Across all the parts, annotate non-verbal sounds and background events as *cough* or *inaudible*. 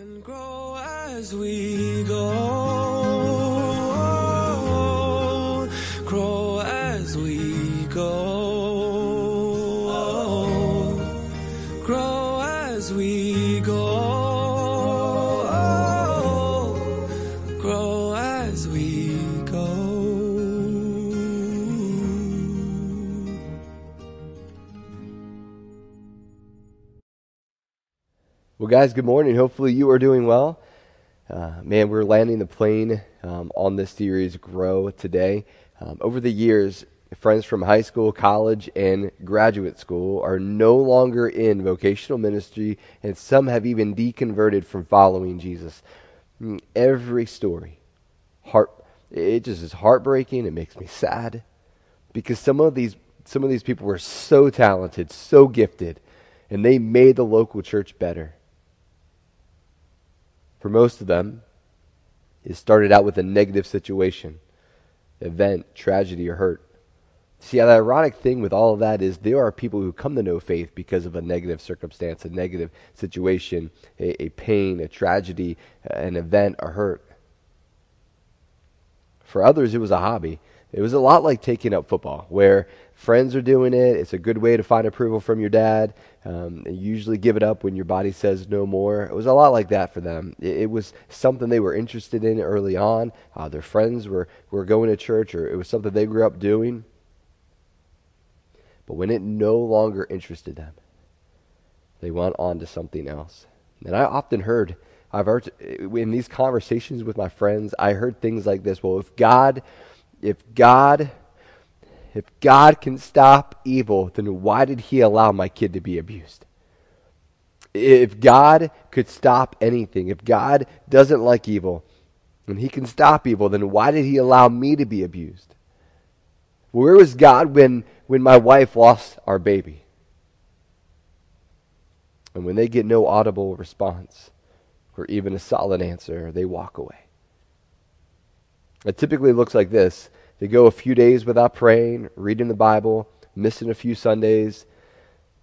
And grow as we go. Guys, good morning. Hopefully, you are doing well. Uh, man, we're landing the plane um, on this series, Grow, today. Um, over the years, friends from high school, college, and graduate school are no longer in vocational ministry, and some have even deconverted from following Jesus. Mm, Every story, heart, it just is heartbreaking. It makes me sad because some of these some of these people were so talented, so gifted, and they made the local church better. For most of them, it started out with a negative situation, event, tragedy, or hurt. See, the ironic thing with all of that is there are people who come to know faith because of a negative circumstance, a negative situation, a, a pain, a tragedy, an event, a hurt. For others, it was a hobby. It was a lot like taking up football, where friends are doing it. It's a good way to find approval from your dad. Um, you usually give it up when your body says no more. It was a lot like that for them. It, it was something they were interested in early on. Uh, their friends were, were going to church, or it was something they grew up doing. But when it no longer interested them, they went on to something else. And I often heard, I've heard in these conversations with my friends, I heard things like this. Well, if God, if God, if God can stop evil, then why did He allow my kid to be abused? If God could stop anything, if God doesn't like evil, and He can stop evil, then why did He allow me to be abused? Where was God when, when my wife lost our baby? And when they get no audible response or even a solid answer, they walk away. It typically looks like this they go a few days without praying, reading the Bible, missing a few Sundays.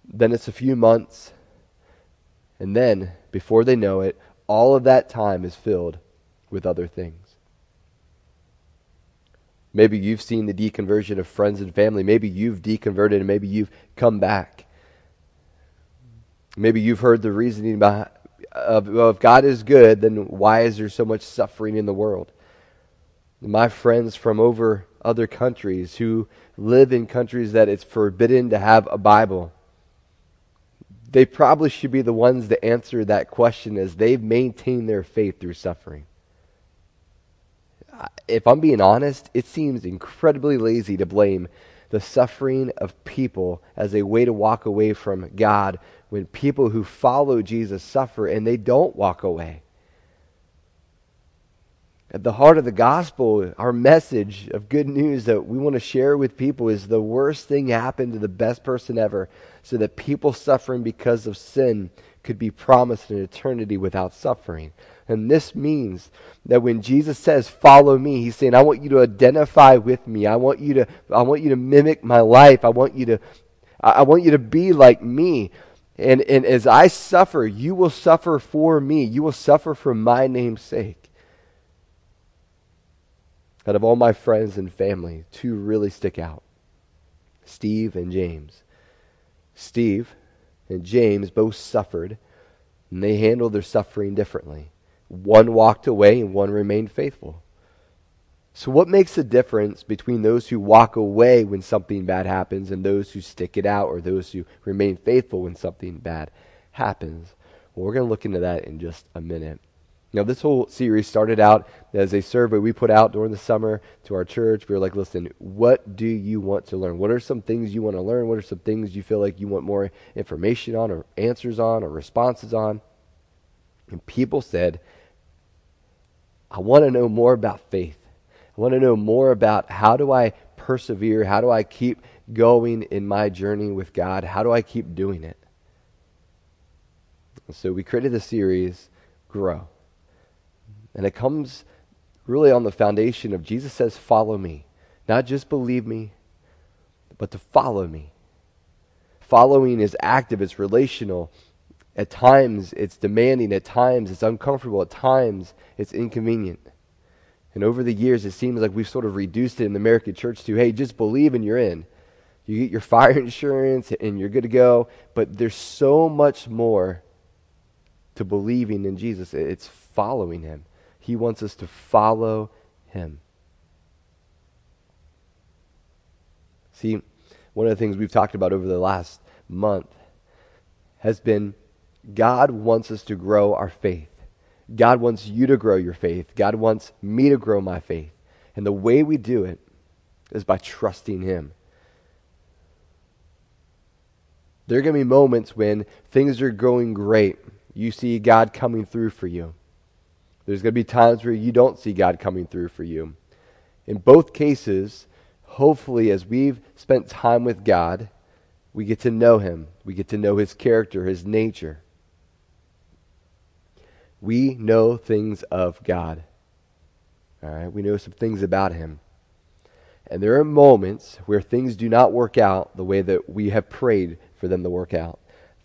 Then it's a few months. And then, before they know it, all of that time is filled with other things. Maybe you've seen the deconversion of friends and family. Maybe you've deconverted and maybe you've come back. Maybe you've heard the reasoning behind, of, well, if God is good, then why is there so much suffering in the world? My friends from over other countries who live in countries that it's forbidden to have a Bible, they probably should be the ones to answer that question as they've maintained their faith through suffering. If I'm being honest, it seems incredibly lazy to blame the suffering of people as a way to walk away from God when people who follow Jesus suffer and they don't walk away. At the heart of the gospel, our message of good news that we want to share with people is the worst thing happened to the best person ever, so that people suffering because of sin could be promised an eternity without suffering. And this means that when Jesus says, Follow me, he's saying, I want you to identify with me. I want you to, I want you to mimic my life. I want you to, I want you to be like me. And, and as I suffer, you will suffer for me. You will suffer for my name's sake. Out of all my friends and family, two really stick out Steve and James. Steve and James both suffered, and they handled their suffering differently. One walked away, and one remained faithful. So, what makes the difference between those who walk away when something bad happens and those who stick it out or those who remain faithful when something bad happens? Well, we're going to look into that in just a minute. Now, this whole series started out as a survey we put out during the summer to our church. We were like, listen, what do you want to learn? What are some things you want to learn? What are some things you feel like you want more information on, or answers on, or responses on? And people said, I want to know more about faith. I want to know more about how do I persevere? How do I keep going in my journey with God? How do I keep doing it? And so we created the series, Grow. And it comes really on the foundation of Jesus says, Follow me. Not just believe me, but to follow me. Following is active, it's relational, At times, it's demanding. At times, it's uncomfortable. At times, it's inconvenient. And over the years, it seems like we've sort of reduced it in the American church to hey, just believe and you're in. You get your fire *laughs* insurance and you're good to go. But there's so much more to believing in Jesus. It's following him. He wants us to follow him. See, one of the things we've talked about over the last month has been God wants us to grow our faith. God wants you to grow your faith. God wants me to grow my faith. And the way we do it is by trusting Him. There are going to be moments when things are going great. You see God coming through for you. There's going to be times where you don't see God coming through for you. In both cases, hopefully, as we've spent time with God, we get to know Him. We get to know His character, His nature. We know things of God. All right, we know some things about Him. And there are moments where things do not work out the way that we have prayed for them to work out.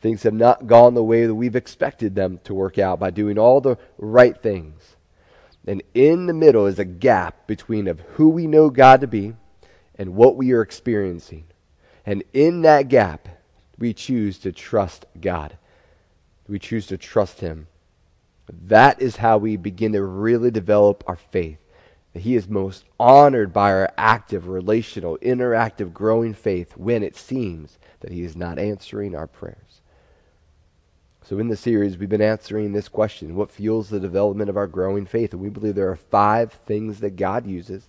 Things have not gone the way that we've expected them to work out by doing all the right things. And in the middle is a gap between of who we know God to be and what we are experiencing. And in that gap, we choose to trust God. We choose to trust Him. That is how we begin to really develop our faith. That He is most honored by our active, relational, interactive, growing faith when it seems that He is not answering our prayers. So, in the series, we've been answering this question What fuels the development of our growing faith? And we believe there are five things that God uses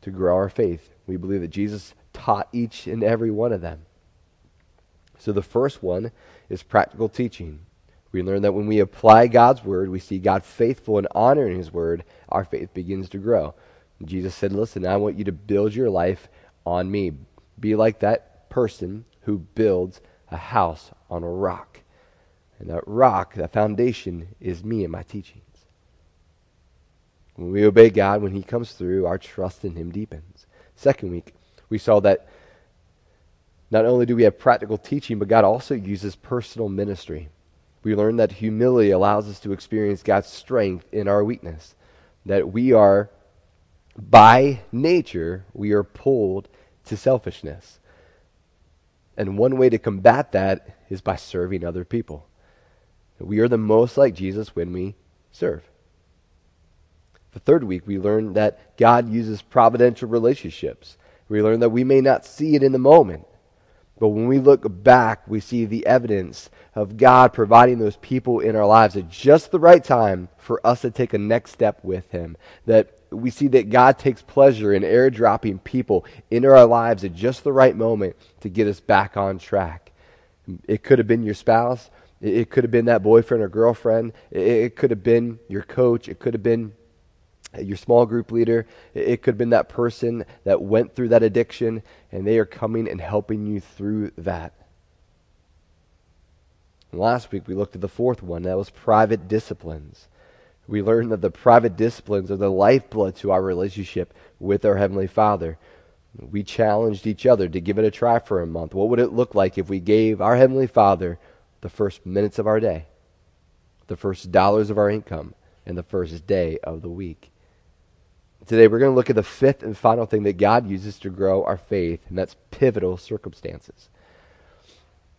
to grow our faith. We believe that Jesus taught each and every one of them. So, the first one is practical teaching. We learn that when we apply God's word, we see God faithful and honoring his word, our faith begins to grow. Jesus said, Listen, I want you to build your life on me. Be like that person who builds a house on a rock. And that rock, that foundation, is me and my teachings. When we obey God, when He comes through, our trust in Him deepens. Second week, we saw that not only do we have practical teaching, but God also uses personal ministry. We learned that humility allows us to experience God's strength in our weakness. That we are, by nature, we are pulled to selfishness. And one way to combat that is by serving other people. We are the most like Jesus when we serve. The third week, we learned that God uses providential relationships. We learned that we may not see it in the moment, but when we look back, we see the evidence of God providing those people in our lives at just the right time for us to take a next step with Him. That we see that God takes pleasure in airdropping people into our lives at just the right moment to get us back on track. It could have been your spouse. It could have been that boyfriend or girlfriend. It could have been your coach. It could have been your small group leader. It could have been that person that went through that addiction, and they are coming and helping you through that. And last week, we looked at the fourth one that was private disciplines. We learned that the private disciplines are the lifeblood to our relationship with our Heavenly Father. We challenged each other to give it a try for a month. What would it look like if we gave our Heavenly Father the first minutes of our day, the first dollars of our income, and the first day of the week? Today, we're going to look at the fifth and final thing that God uses to grow our faith, and that's pivotal circumstances.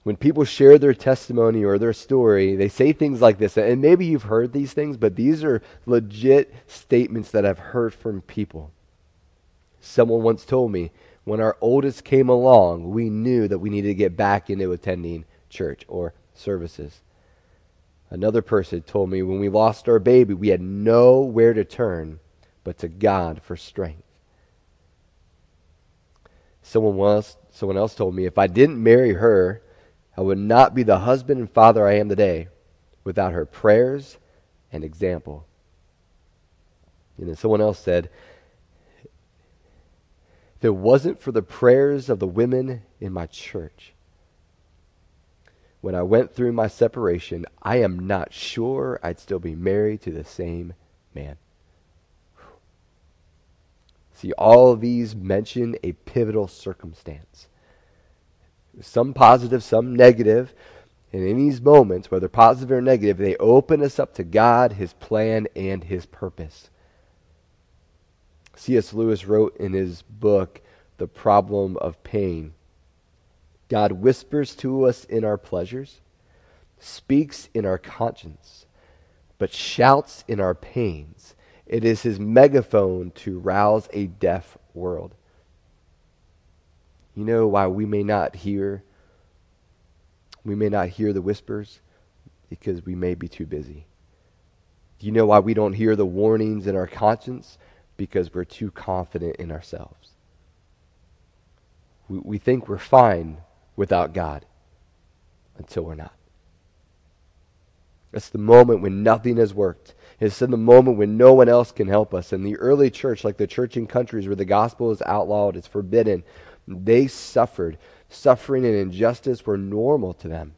When people share their testimony or their story, they say things like this, and maybe you've heard these things, but these are legit statements that I've heard from people. Someone once told me, when our oldest came along, we knew that we needed to get back into attending church or services. Another person told me, when we lost our baby, we had nowhere to turn but to God for strength. Someone else, someone else told me if I didn't marry her, I would not be the husband and father I am today without her prayers and example. And then someone else said, if it wasn't for the prayers of the women in my church, when I went through my separation, I am not sure I'd still be married to the same man. See, all these mention a pivotal circumstance. Some positive, some negative. And in these moments, whether positive or negative, they open us up to God, His plan, and His purpose. C.S. Lewis wrote in his book, The Problem of Pain God whispers to us in our pleasures, speaks in our conscience, but shouts in our pains. It is his megaphone to rouse a deaf world. You know why we may not hear we may not hear the whispers because we may be too busy. Do you know why we don't hear the warnings in our conscience? Because we're too confident in ourselves. We, we think we're fine without God until we're not. It's the moment when nothing has worked. It's in the moment when no one else can help us. In the early church, like the church in countries where the gospel is outlawed, it's forbidden, they suffered. Suffering and injustice were normal to them.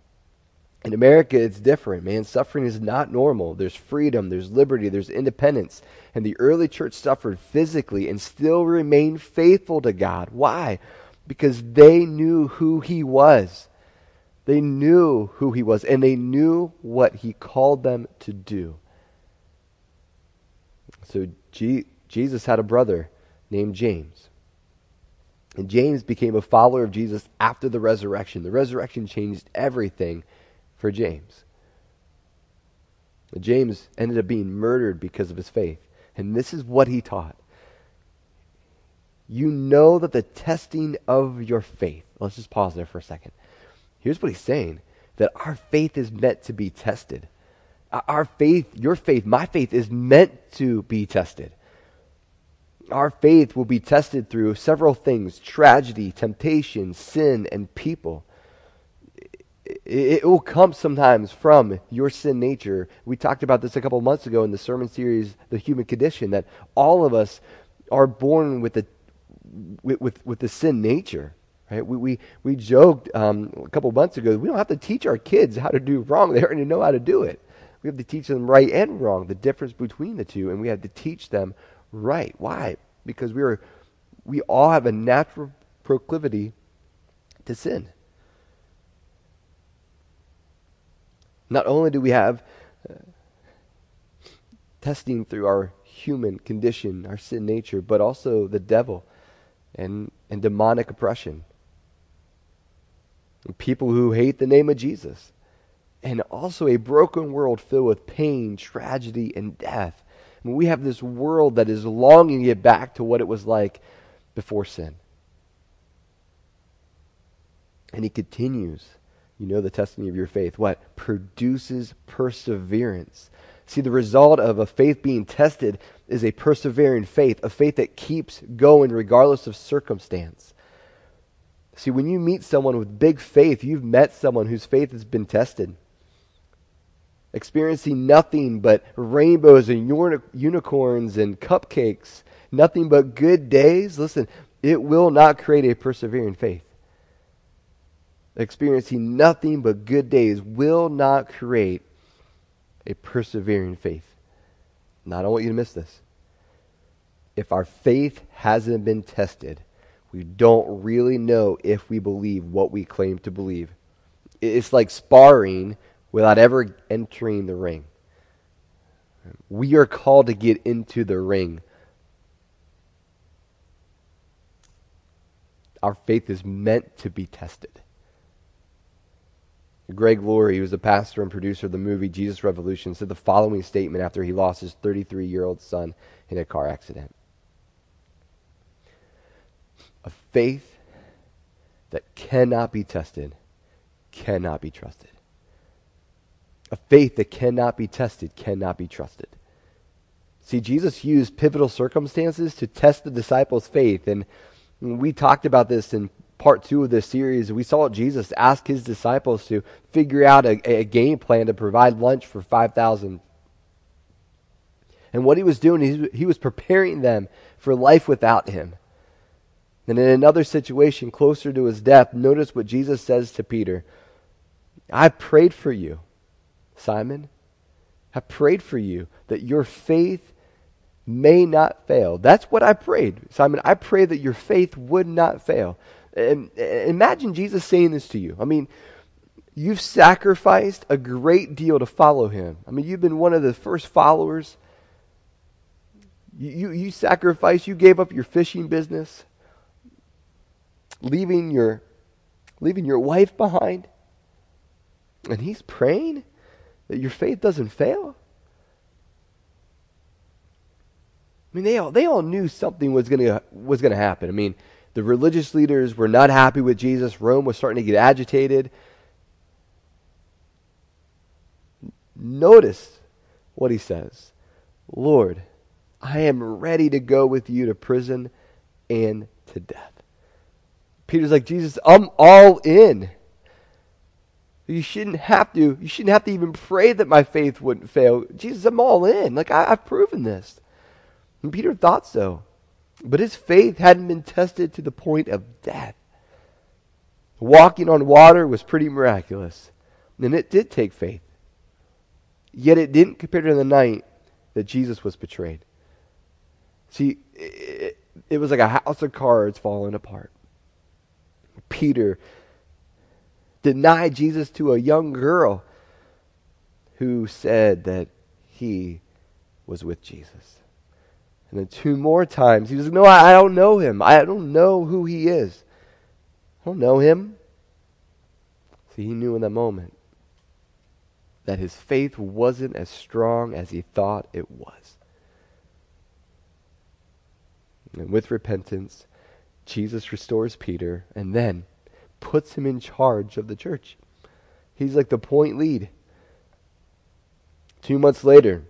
In America, it's different, man. Suffering is not normal. There's freedom, there's liberty, there's independence. And the early church suffered physically and still remained faithful to God. Why? Because they knew who He was. They knew who He was, and they knew what He called them to do. So G- Jesus had a brother named James. And James became a follower of Jesus after the resurrection. The resurrection changed everything for James. James ended up being murdered because of his faith. And this is what he taught. You know that the testing of your faith, let's just pause there for a second. Here's what he's saying that our faith is meant to be tested. Uh, our faith, your faith, my faith is meant to be tested. Our faith will be tested through several things tragedy, temptation, sin, and people. It, will come sometimes from your sin nature. We talked about this a couple months ago in the sermon series, The Human Condition, that all of us are born with the, with, with, with the sin nature. Right? We, we, we joked um, a couple months ago, we don't have to teach our kids how to do wrong. *laughs* They already know how to do it. We have to teach them right and wrong, the difference between the two, and we have to teach them right. Why? Because we are we all have a natural proclivity to sin. Not only do we have uh, testing through our human condition, our sin nature, but also the devil and, and demonic oppression. And people who hate the name of Jesus. And also a broken world filled with pain, tragedy, and death we have this world that is longing to get back to what it was like before sin. And he continues, you know, the testimony of your faith. What? Produces perseverance. See, the result of a faith being tested is a persevering faith, a faith that keeps going regardless of circumstance. See, when you meet someone with big faith, you've met someone whose faith has been tested experiencing nothing but rainbows and unicorns and cupcakes, nothing but good days, listen, it will not create a persevering faith. Experiencing nothing but good days will not create a persevering faith. And I don't want you to miss this. If our faith hasn't been tested, we don't really know if we believe what we claim to believe. It's like sparring without ever entering the ring. We are called to get into the ring. Our faith is meant to be tested. Greg Laurie, who was the pastor and producer of the movie Jesus Revolution, said the following statement after he lost his 33 year old son in a car accident A faith that cannot be tested cannot be trusted. A faith that cannot be tested cannot be trusted. See, Jesus used pivotal circumstances to test the disciples' faith. And we talked about this in part two of this series. We saw Jesus ask his disciples to figure out a, a game plan to provide lunch for 5,000. And what he was doing, he, he was preparing them for life without him. And in another situation closer to his death, notice what Jesus says to Peter I prayed for you Simon, I prayed for you that your faith may not fail. That's what I prayed. Simon, I pray that your faith would not fail. Imagine Jesus saying this to you. I mean, you've sacrificed a great deal to follow him. I mean, you've been one of the first followers. You, you, you sacrificed, you gave up your fishing business, leaving your, leaving your wife behind. And he's praying that your faith doesn't fail. I mean, they all, they all knew something was going to was going to happen. I mean, the religious leaders were not happy with Jesus. Rome was starting to get agitated. Notice what he says Lord, I am ready to go with you to prison and to death. Peter's like, Jesus, I'm all in. You shouldn't have to. You shouldn't have to even pray that my faith wouldn't fail. Jesus, I'm all in. Like I, have proven this. And Peter thought so, but his faith hadn't been tested to the point of death. Walking on water was pretty miraculous, and it did take faith. Yet it didn't compare to the night that Jesus was betrayed. See, it, it was like a house of cards falling apart. Peter denied Jesus to a young girl who said that he was with Jesus. And then two more times, he was like, No, I, I don't know him. I don't know who he is. I don't know him. See, he knew in that moment that his faith wasn't as strong as he thought it was. And with repentance, Jesus restores Peter, and then puts him in charge of the church. He's like the point lead. Two months later,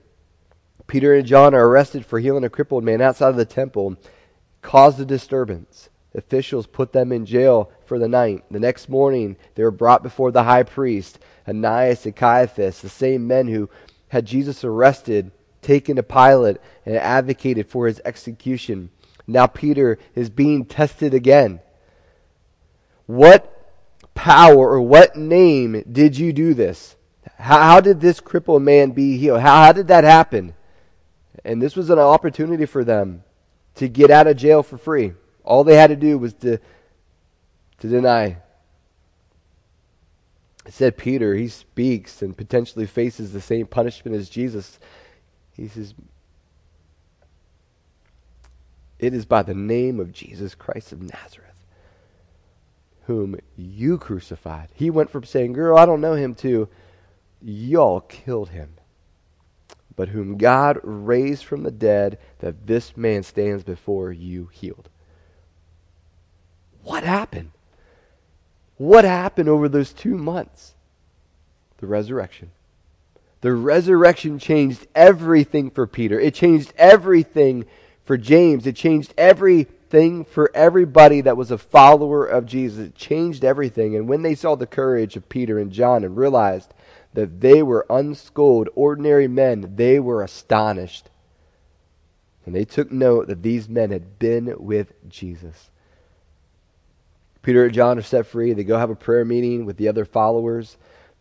Peter and John are arrested for healing a crippled man outside of the temple, caused a disturbance. Officials put them in jail for the night. The next morning, they were brought before the high priest, Ananias and Caiaphas, the same men who had Jesus arrested, taken to Pilate, and advocated for his execution. Now Peter is being tested again. What power or what name did you do this? How, how did this crippled man be healed? How, how did that happen? And this was an opportunity for them to get out of jail for free. All they had to do was to, to deny. It said Peter, he speaks and potentially faces the same punishment as Jesus. He says, It is by the name of Jesus Christ of Nazareth whom you crucified. He went from saying, Girl, I don't know him, to y'all killed him. But whom God raised from the dead, that this man stands before you healed. What happened? What happened over those two months? The resurrection. The resurrection changed everything for Peter. It changed everything for James. It changed everything for everybody that was a follower of Jesus. It changed everything. And when they saw the courage of Peter and John and realized that they were unschooled, ordinary men, they were astonished. And they took note that these men had been with Jesus. Peter and John are set free. They go have a prayer meeting with the other followers.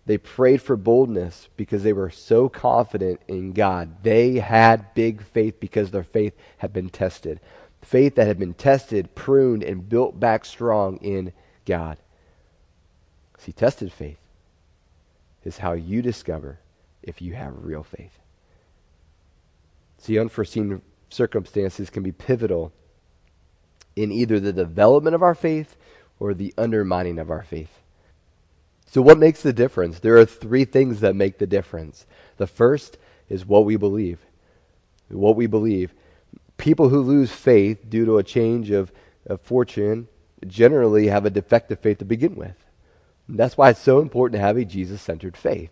They prayed for boldness because they were so confident in God. They had big faith because their faith had been tested faith that had been tested, pruned, and built back strong in God. See, tested faith is how you discover if you have real faith. See, unforeseen circumstances can be pivotal in either the development of our faith or the undermining of our faith. So, what makes the difference? There are three things that make the difference. The first is what we believe. What we believe people who lose faith due to a change of, of fortune generally have a defective faith to begin with. That's why it's so important to have a Jesus centered faith.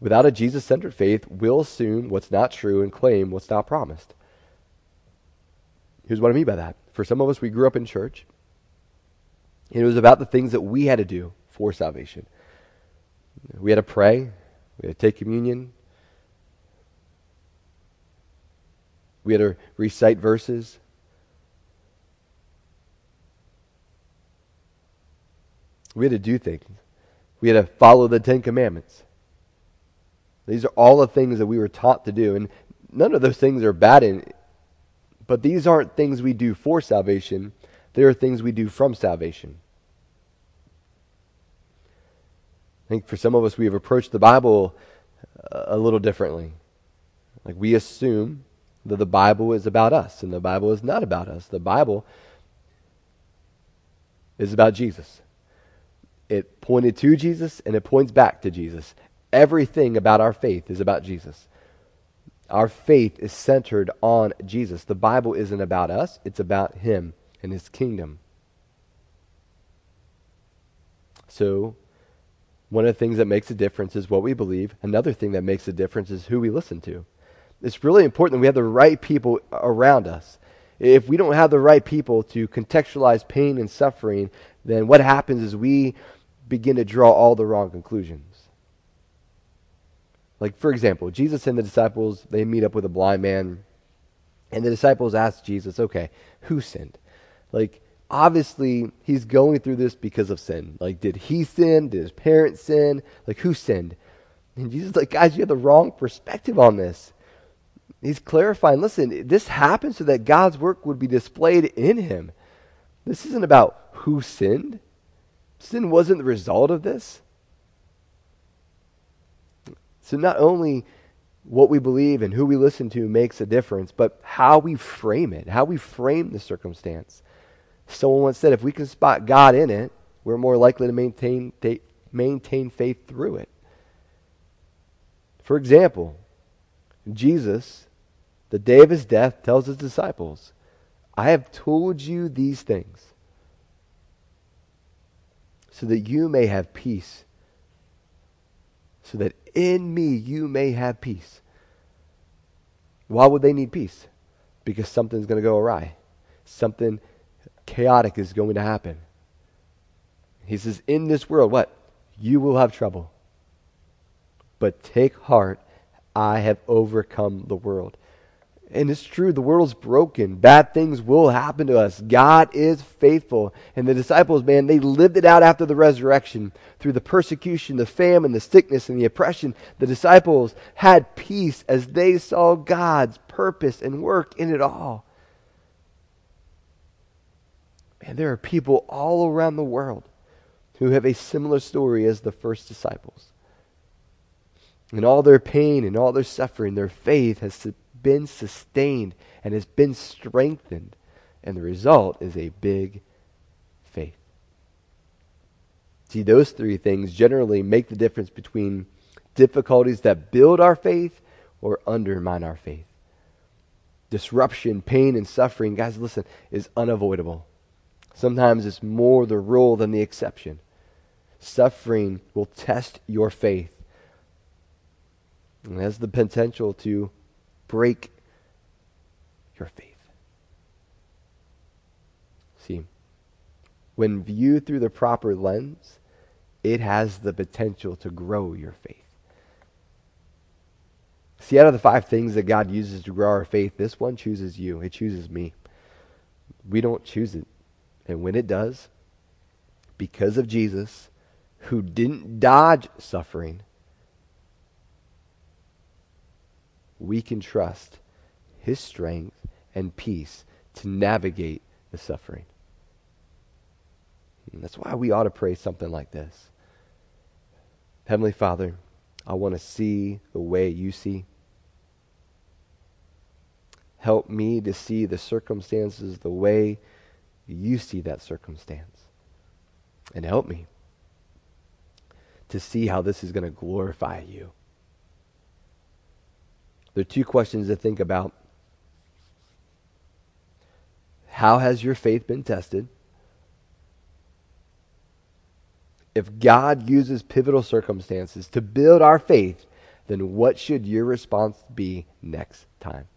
Without a Jesus centered faith, we'll assume what's not true and claim what's not promised. Here's what I mean by that. For some of us, we grew up in church, and it was about the things that we had to do for salvation. We had to pray, we had to take communion, We had to recite verses. We had to do things. We had to follow the Ten Commandments. These are all the things that we were taught to do. And none of those things are bad, in, but these aren't things we do for salvation. They are things we do from salvation. I think for some of us, we have approached the Bible uh, a little differently. Like we assume that the Bible is about us, and the Bible is not about us. The Bible is about Jesus. It pointed to Jesus and it points back to Jesus. Everything about our faith is about Jesus. Our faith is centered on Jesus. The Bible isn't about us, it's about Him and His kingdom. So, one of the things that makes a difference is what we believe. Another thing that makes a difference is who we listen to. It's really important that we have the right people around us. If we don't have the right people to contextualize pain and suffering, then what happens is we begin to draw all the wrong conclusions. Like, for example, Jesus and the disciples, they meet up with a blind man, and the disciples ask Jesus, okay, who sinned? Like, obviously, he's going through this because of sin. Like, did he sin? Did his parents sin? Like, who sinned? And Jesus like, guys, you have the wrong perspective on this. He's clarifying, listen, this happened so that God's work would be displayed in him. This isn't about who sinned. Sin wasn't the result of this. So not only what we believe and who we listen to makes a difference, but how we frame it, how we frame the circumstance. Someone once said, if we can spot God in it, we're more likely to maintain, maintain faith through it. For example, Jesus, the day of his death, tells his disciples, I have told you these things so that you may have peace. So that in me you may have peace. Why would they need peace? Because something's going to go awry. Something chaotic is going to happen. He says, In this world, what? You will have trouble. But take heart, I have overcome the world. And it's true, the world's broken. Bad things will happen to us. God is faithful. And the disciples, man, they lived it out after the resurrection. Through the persecution, the famine, the sickness, and the oppression, the disciples had peace as they saw God's purpose and work in it all. And there are people all around the world who have a similar story as the first disciples. In all their pain and all their suffering, their faith has been sustained and has been strengthened. And the result is a big faith. See, those three things generally make the difference between difficulties that build our faith or undermine our faith. Disruption, pain, and suffering, guys, listen, is unavoidable. Sometimes it's more the rule than the exception. Suffering will test your faith and has the potential to break your faith. See, when viewed through the proper lens, it has the potential to grow your faith. See, out of the five things that God uses to grow our faith, this one chooses you. It chooses me. We don't choose it. And when it does, because of Jesus, who didn't dodge suffering, we can trust His strength and peace to navigate the suffering. And that's why we ought to pray something like this Heavenly Father, I want to see the way you see. Help me to see the circumstances the way you see that circumstance. And help me to see how this is going to glorify you. There are two questions to think about. How has your faith been tested? If God uses pivotal circumstances to build our faith, then what should your response be next time?